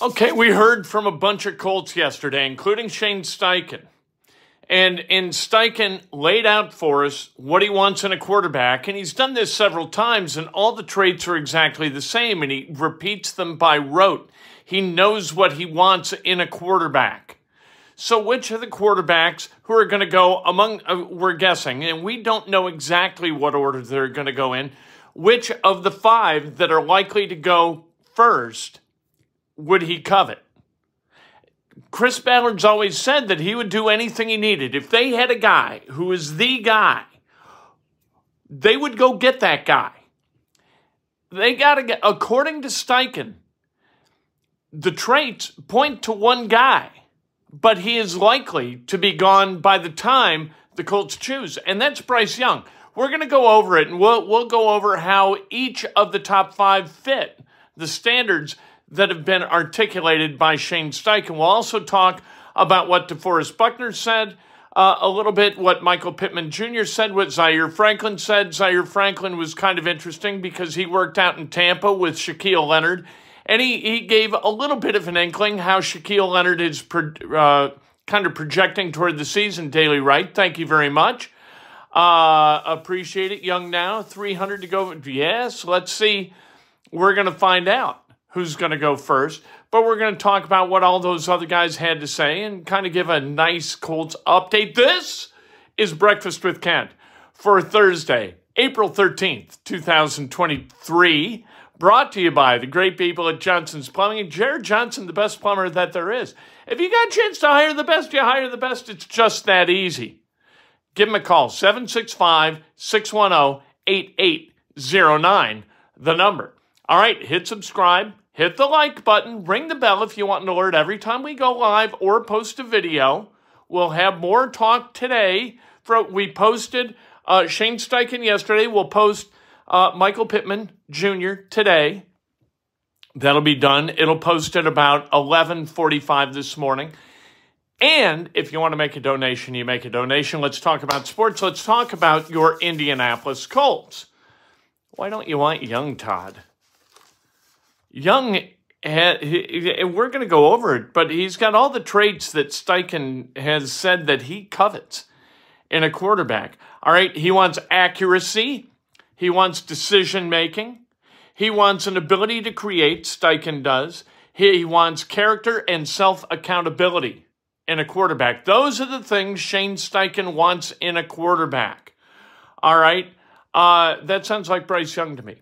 Okay, we heard from a bunch of Colts yesterday, including Shane Steichen. And and Steichen laid out for us what he wants in a quarterback, and he's done this several times, and all the traits are exactly the same, and he repeats them by rote. He knows what he wants in a quarterback. So, which of the quarterbacks who are going to go among, uh, we're guessing, and we don't know exactly what order they're going to go in, which of the five that are likely to go first would he covet? Chris Ballard's always said that he would do anything he needed. If they had a guy who is the guy, they would go get that guy. They got to get, according to Steichen, the traits point to one guy, but he is likely to be gone by the time the Colts choose, and that's Bryce Young. We're going to go over it, and we'll we'll go over how each of the top five fit the standards that have been articulated by Shane Steichen. We'll also talk about what DeForest Buckner said. Uh, a little bit what Michael Pittman Jr. said, what Zaire Franklin said. Zaire Franklin was kind of interesting because he worked out in Tampa with Shaquille Leonard, and he, he gave a little bit of an inkling how Shaquille Leonard is pro- uh, kind of projecting toward the season. Daily Right, thank you very much. Uh, appreciate it. Young now, 300 to go. Yes, let's see. We're going to find out who's going to go first. But we're going to talk about what all those other guys had to say and kind of give a nice Colts update. This is Breakfast with Kent for Thursday, April 13th, 2023. Brought to you by the great people at Johnson's Plumbing. And Jared Johnson, the best plumber that there is. If you got a chance to hire the best, you hire the best. It's just that easy. Give him a call, 765 610 8809, the number. All right, hit subscribe, hit the like button, ring the bell if you want an alert every time we go live or post a video. We'll have more talk today. For, we posted uh, Shane Steichen yesterday. We'll post uh, Michael Pittman Jr. today. That'll be done. It'll post at about 11:45 this morning. And if you want to make a donation, you make a donation. Let's talk about sports. Let's talk about your Indianapolis Colts. Why don't you want young Todd? Young, he, we're going to go over it, but he's got all the traits that Steichen has said that he covets in a quarterback. All right, he wants accuracy, he wants decision making, he wants an ability to create, Steichen does. He wants character and self accountability in a quarterback. Those are the things Shane Steichen wants in a quarterback. All right. Uh, that sounds like Bryce Young to me.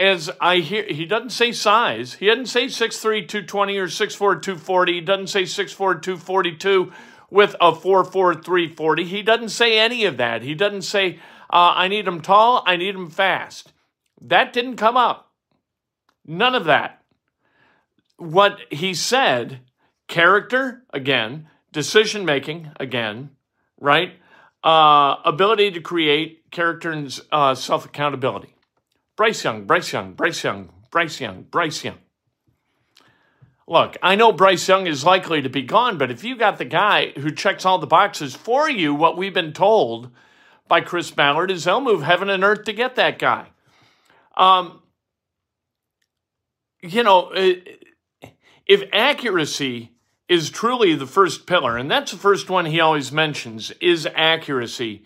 As I hear, he doesn't say size. He doesn't say 6'3, 220 or 6'4, 240. He doesn't say 6'4, 242 with a 4'4, 340. He doesn't say any of that. He doesn't say, uh, I need him tall, I need him fast. That didn't come up. None of that. What he said character, again, decision making, again, right? Uh, ability to create character and uh, self accountability. Bryce Young, Bryce Young, Bryce Young, Bryce Young, Bryce Young. Look, I know Bryce Young is likely to be gone, but if you got the guy who checks all the boxes for you, what we've been told by Chris Ballard is they'll move heaven and earth to get that guy. Um, you know, if accuracy is truly the first pillar, and that's the first one he always mentions, is accuracy.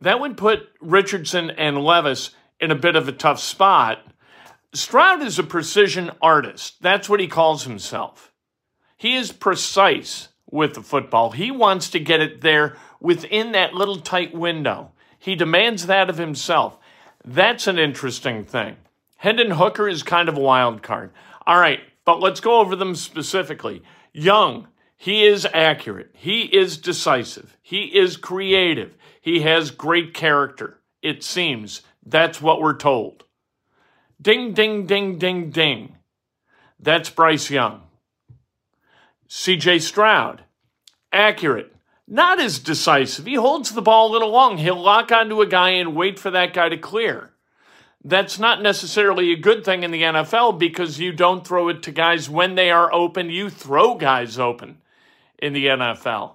That would put Richardson and Levis in a bit of a tough spot. Stroud is a precision artist. That's what he calls himself. He is precise with the football. He wants to get it there within that little tight window. He demands that of himself. That's an interesting thing. Hendon Hooker is kind of a wild card. All right, but let's go over them specifically. Young, he is accurate. He is decisive. He is creative. He has great character. It seems. That's what we're told. Ding, ding, ding, ding, ding. That's Bryce Young. CJ Stroud, accurate. Not as decisive. He holds the ball a little long. He'll lock onto a guy and wait for that guy to clear. That's not necessarily a good thing in the NFL because you don't throw it to guys when they are open. You throw guys open in the NFL.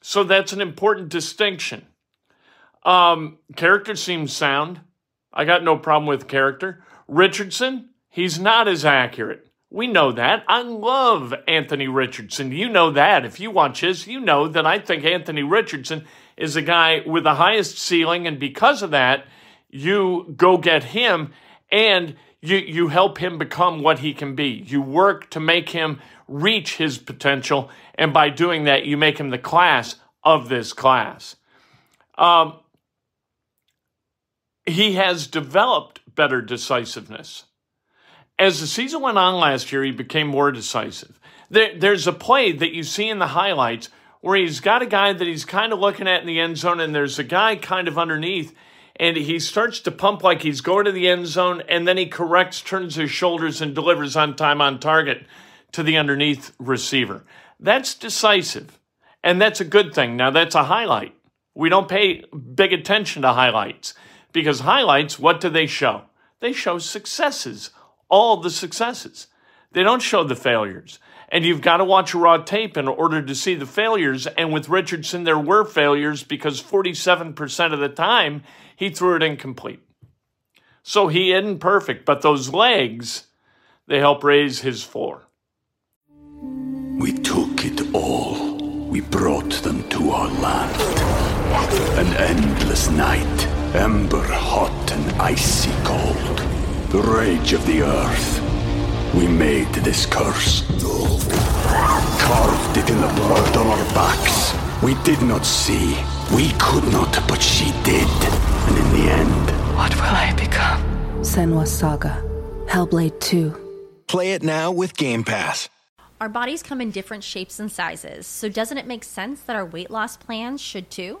So that's an important distinction. Um, character seems sound. I got no problem with character. Richardson, he's not as accurate. We know that. I love Anthony Richardson. You know that. If you watch his, you know that I think Anthony Richardson is a guy with the highest ceiling, and because of that, you go get him and you, you help him become what he can be. You work to make him reach his potential, and by doing that, you make him the class of this class. Um, he has developed better decisiveness. As the season went on last year, he became more decisive. There, there's a play that you see in the highlights where he's got a guy that he's kind of looking at in the end zone, and there's a guy kind of underneath, and he starts to pump like he's going to the end zone, and then he corrects, turns his shoulders, and delivers on time on target to the underneath receiver. That's decisive, and that's a good thing. Now, that's a highlight. We don't pay big attention to highlights because highlights, what do they show? They show successes, all the successes. They don't show the failures. And you've got to watch raw tape in order to see the failures. And with Richardson, there were failures because 47% of the time he threw it incomplete. So he isn't perfect, but those legs, they help raise his floor. We took it all. We brought them to our land. An endless night, ember hot and icy cold. The rage of the earth. We made this curse. Carved it in the blood on our backs. We did not see. We could not, but she did. And in the end, What will I become? Senua Saga. Hellblade 2. Play it now with Game Pass. Our bodies come in different shapes and sizes, so doesn't it make sense that our weight loss plans should too?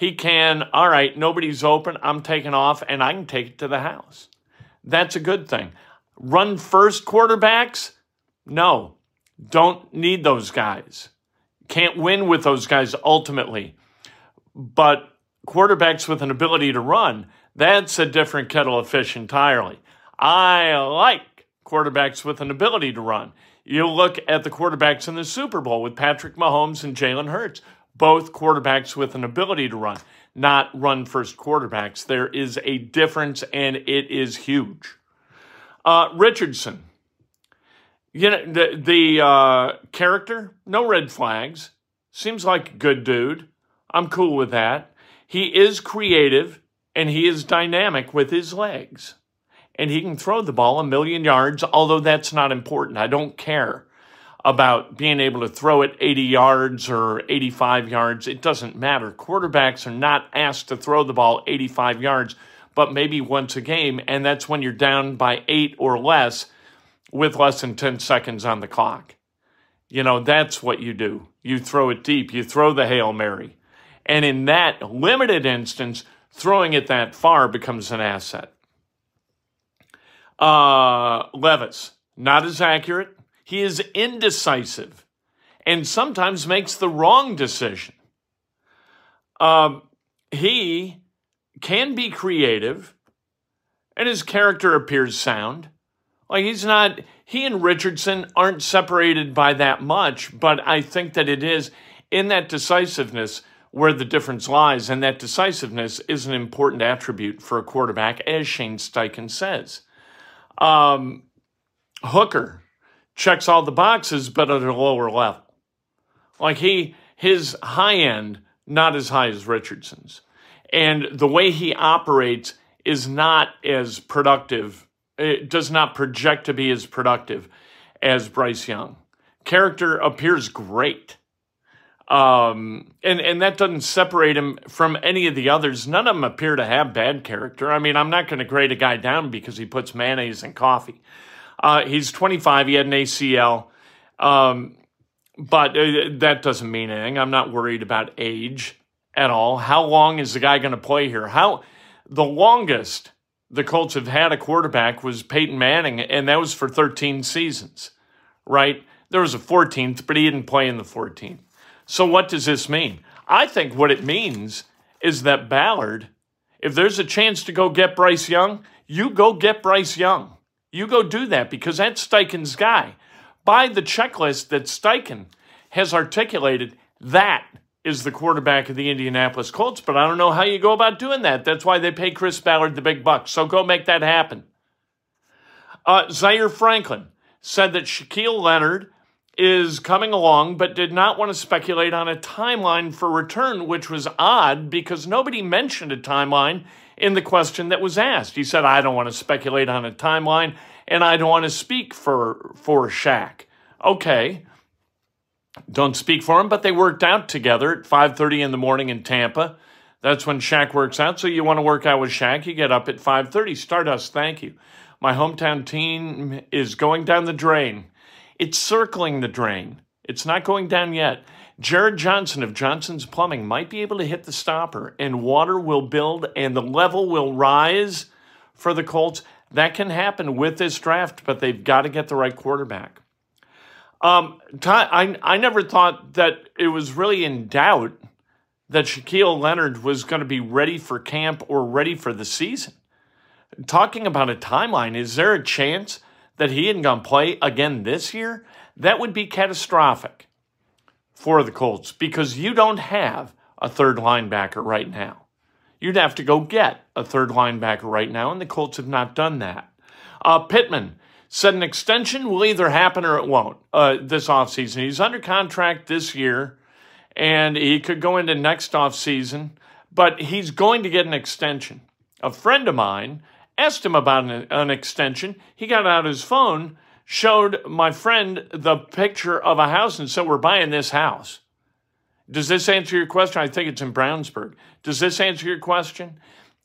He can, all right, nobody's open, I'm taking off, and I can take it to the house. That's a good thing. Run first quarterbacks? No, don't need those guys. Can't win with those guys ultimately. But quarterbacks with an ability to run, that's a different kettle of fish entirely. I like quarterbacks with an ability to run. You look at the quarterbacks in the Super Bowl with Patrick Mahomes and Jalen Hurts, both quarterbacks with an ability to run, not run first quarterbacks. There is a difference, and it is huge. Uh, Richardson, you know the the uh, character, no red flags. Seems like a good dude. I'm cool with that. He is creative and he is dynamic with his legs. And he can throw the ball a million yards, although that's not important. I don't care about being able to throw it 80 yards or 85 yards. It doesn't matter. Quarterbacks are not asked to throw the ball 85 yards, but maybe once a game. And that's when you're down by eight or less with less than 10 seconds on the clock. You know, that's what you do. You throw it deep, you throw the Hail Mary. And in that limited instance, throwing it that far becomes an asset. Uh, Levis, not as accurate. He is indecisive and sometimes makes the wrong decision. Um, he can be creative, and his character appears sound. Like he's not, he and Richardson aren't separated by that much, but I think that it is in that decisiveness where the difference lies, and that decisiveness is an important attribute for a quarterback, as Shane Steichen says. Um, Hooker checks all the boxes, but at a lower level. Like he, his high end, not as high as Richardson's. And the way he operates is not as productive, it does not project to be as productive as Bryce Young. Character appears great. Um, and, and that doesn't separate him from any of the others. None of them appear to have bad character. I mean, I'm not going to grade a guy down because he puts mayonnaise in coffee. Uh, he's 25. He had an ACL. Um, but uh, that doesn't mean anything. I'm not worried about age at all. How long is the guy going to play here? How the longest the Colts have had a quarterback was Peyton Manning, and that was for 13 seasons, right? There was a 14th, but he didn't play in the 14th. So what does this mean? I think what it means is that Ballard, if there's a chance to go get Bryce Young, you go get Bryce Young. You go do that because that's Steichen's guy. By the checklist that Steichen has articulated, that is the quarterback of the Indianapolis Colts, but I don't know how you go about doing that. That's why they pay Chris Ballard the big bucks. So go make that happen. Uh, Zaire Franklin said that Shaquille Leonard is coming along, but did not want to speculate on a timeline for return, which was odd because nobody mentioned a timeline in the question that was asked. He said, I don't want to speculate on a timeline and I don't want to speak for, for Shaq. Okay. Don't speak for him, but they worked out together at 5.30 in the morning in Tampa. That's when Shaq works out. So you want to work out with Shaq, you get up at 5.30. Stardust, thank you. My hometown team is going down the drain. It's circling the drain. It's not going down yet. Jared Johnson of Johnson's Plumbing might be able to hit the stopper, and water will build and the level will rise for the Colts. That can happen with this draft, but they've got to get the right quarterback. Um, I, I never thought that it was really in doubt that Shaquille Leonard was going to be ready for camp or ready for the season. Talking about a timeline, is there a chance that he going to play again this year? That would be catastrophic for the Colts because you don't have a third linebacker right now. You'd have to go get a third linebacker right now, and the Colts have not done that. Uh, Pittman said an extension will either happen or it won't uh, this offseason. He's under contract this year, and he could go into next offseason, but he's going to get an extension. A friend of mine asked him about an, an extension. He got out his phone, showed my friend the picture of a house, and said, We're buying this house. Does this answer your question? I think it's in Brownsburg. Does this answer your question?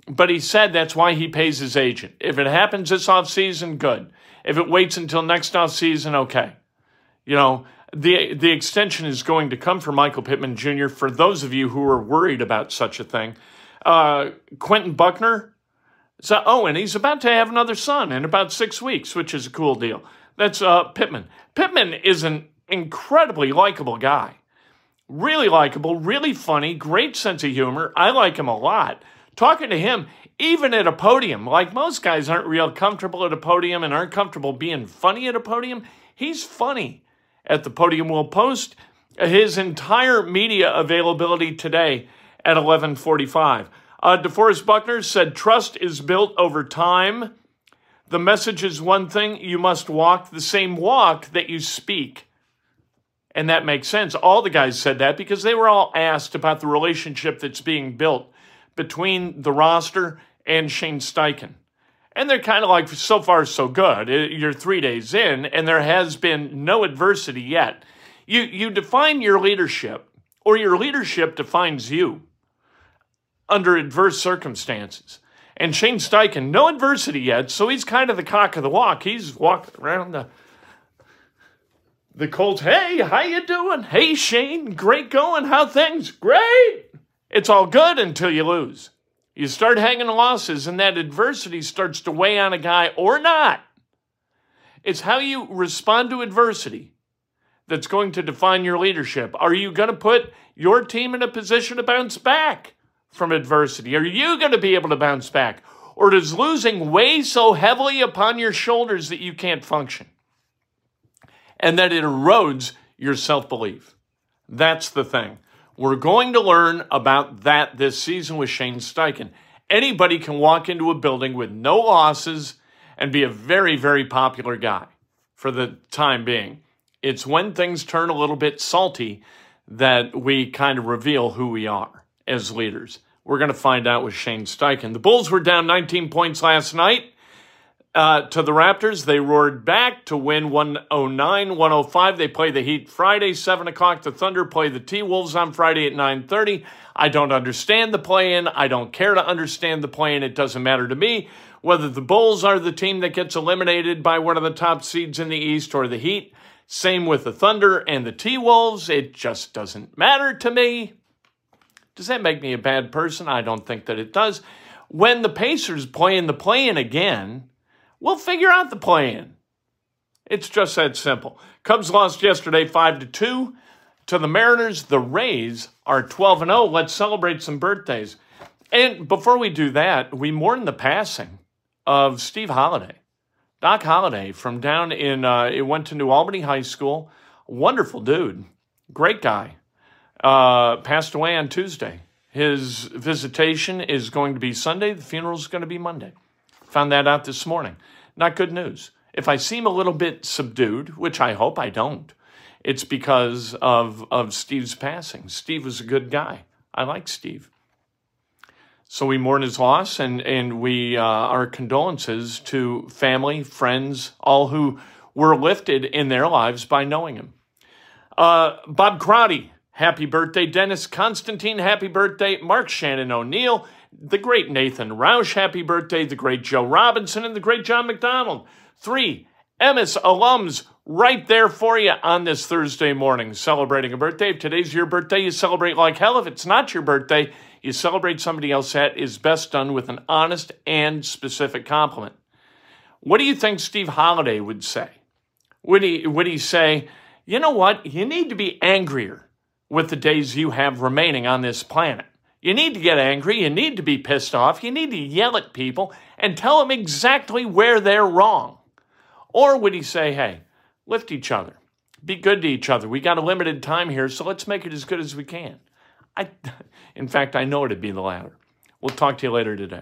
But he said that's why he pays his agent. If it happens this off season, good. If it waits until next off season, okay. You know, the the extension is going to come for Michael Pittman Jr. For those of you who are worried about such a thing, uh, Quentin Buckner. So, oh, and he's about to have another son in about six weeks, which is a cool deal. That's uh, Pittman. Pittman is an incredibly likable guy really likable, really funny, great sense of humor. I like him a lot. Talking to him, even at a podium, like most guys aren't real comfortable at a podium and aren't comfortable being funny at a podium, he's funny at the podium. We'll post his entire media availability today at 1145. Uh, DeForest Buckner said, Trust is built over time. The message is one thing, you must walk the same walk that you speak. And that makes sense. All the guys said that because they were all asked about the relationship that's being built between the roster and Shane Steichen. And they're kind of like, so far, so good. Uh, you're three days in, and there has been no adversity yet. You, you define your leadership, or your leadership defines you under adverse circumstances. And Shane Steichen, no adversity yet, so he's kind of the cock of the walk. He's walking around the the Colts, hey, how you doing? Hey, Shane, great going. How things? Great. It's all good until you lose. You start hanging losses, and that adversity starts to weigh on a guy or not. It's how you respond to adversity that's going to define your leadership. Are you going to put your team in a position to bounce back from adversity? Are you going to be able to bounce back? Or does losing weigh so heavily upon your shoulders that you can't function? And that it erodes your self belief. That's the thing. We're going to learn about that this season with Shane Steichen. Anybody can walk into a building with no losses and be a very, very popular guy for the time being. It's when things turn a little bit salty that we kind of reveal who we are as leaders. We're going to find out with Shane Steichen. The Bulls were down 19 points last night uh, to the Raptors. They roared back to win 109 105. They play the Heat Friday, 7 o'clock. The Thunder play the T Wolves on Friday at 9.30. I don't understand the play in. I don't care to understand the play in. It doesn't matter to me whether the Bulls are the team that gets eliminated by one of the top seeds in the East or the Heat. Same with the Thunder and the T Wolves. It just doesn't matter to me. Does that make me a bad person? I don't think that it does. When the Pacers play in the play in again, We'll figure out the plan. It's just that simple. Cubs lost yesterday 5 to 2 to the Mariners. The Rays are 12 and 0. Let's celebrate some birthdays. And before we do that, we mourn the passing of Steve Holiday. Doc Holliday from down in, uh, it went to New Albany High School. Wonderful dude. Great guy. Uh, passed away on Tuesday. His visitation is going to be Sunday. The funeral is going to be Monday. Found that out this morning. Not good news. If I seem a little bit subdued, which I hope I don't, it's because of, of Steve's passing. Steve was a good guy. I like Steve. So we mourn his loss and, and we uh, our condolences to family, friends, all who were lifted in their lives by knowing him. Uh, Bob Crotty, happy birthday. Dennis Constantine, happy birthday. Mark Shannon O'Neill, the great Nathan Roush, happy birthday, the great Joe Robinson, and the great John McDonald. Three Emmis alums right there for you on this Thursday morning celebrating a birthday. If today's your birthday, you celebrate like hell. If it's not your birthday, you celebrate somebody else that is best done with an honest and specific compliment. What do you think Steve Holiday would say? Would he, would he say, you know what? You need to be angrier with the days you have remaining on this planet. You need to get angry. You need to be pissed off. You need to yell at people and tell them exactly where they're wrong. Or would he say, hey, lift each other, be good to each other. We got a limited time here, so let's make it as good as we can. I, in fact, I know it'd be the latter. We'll talk to you later today.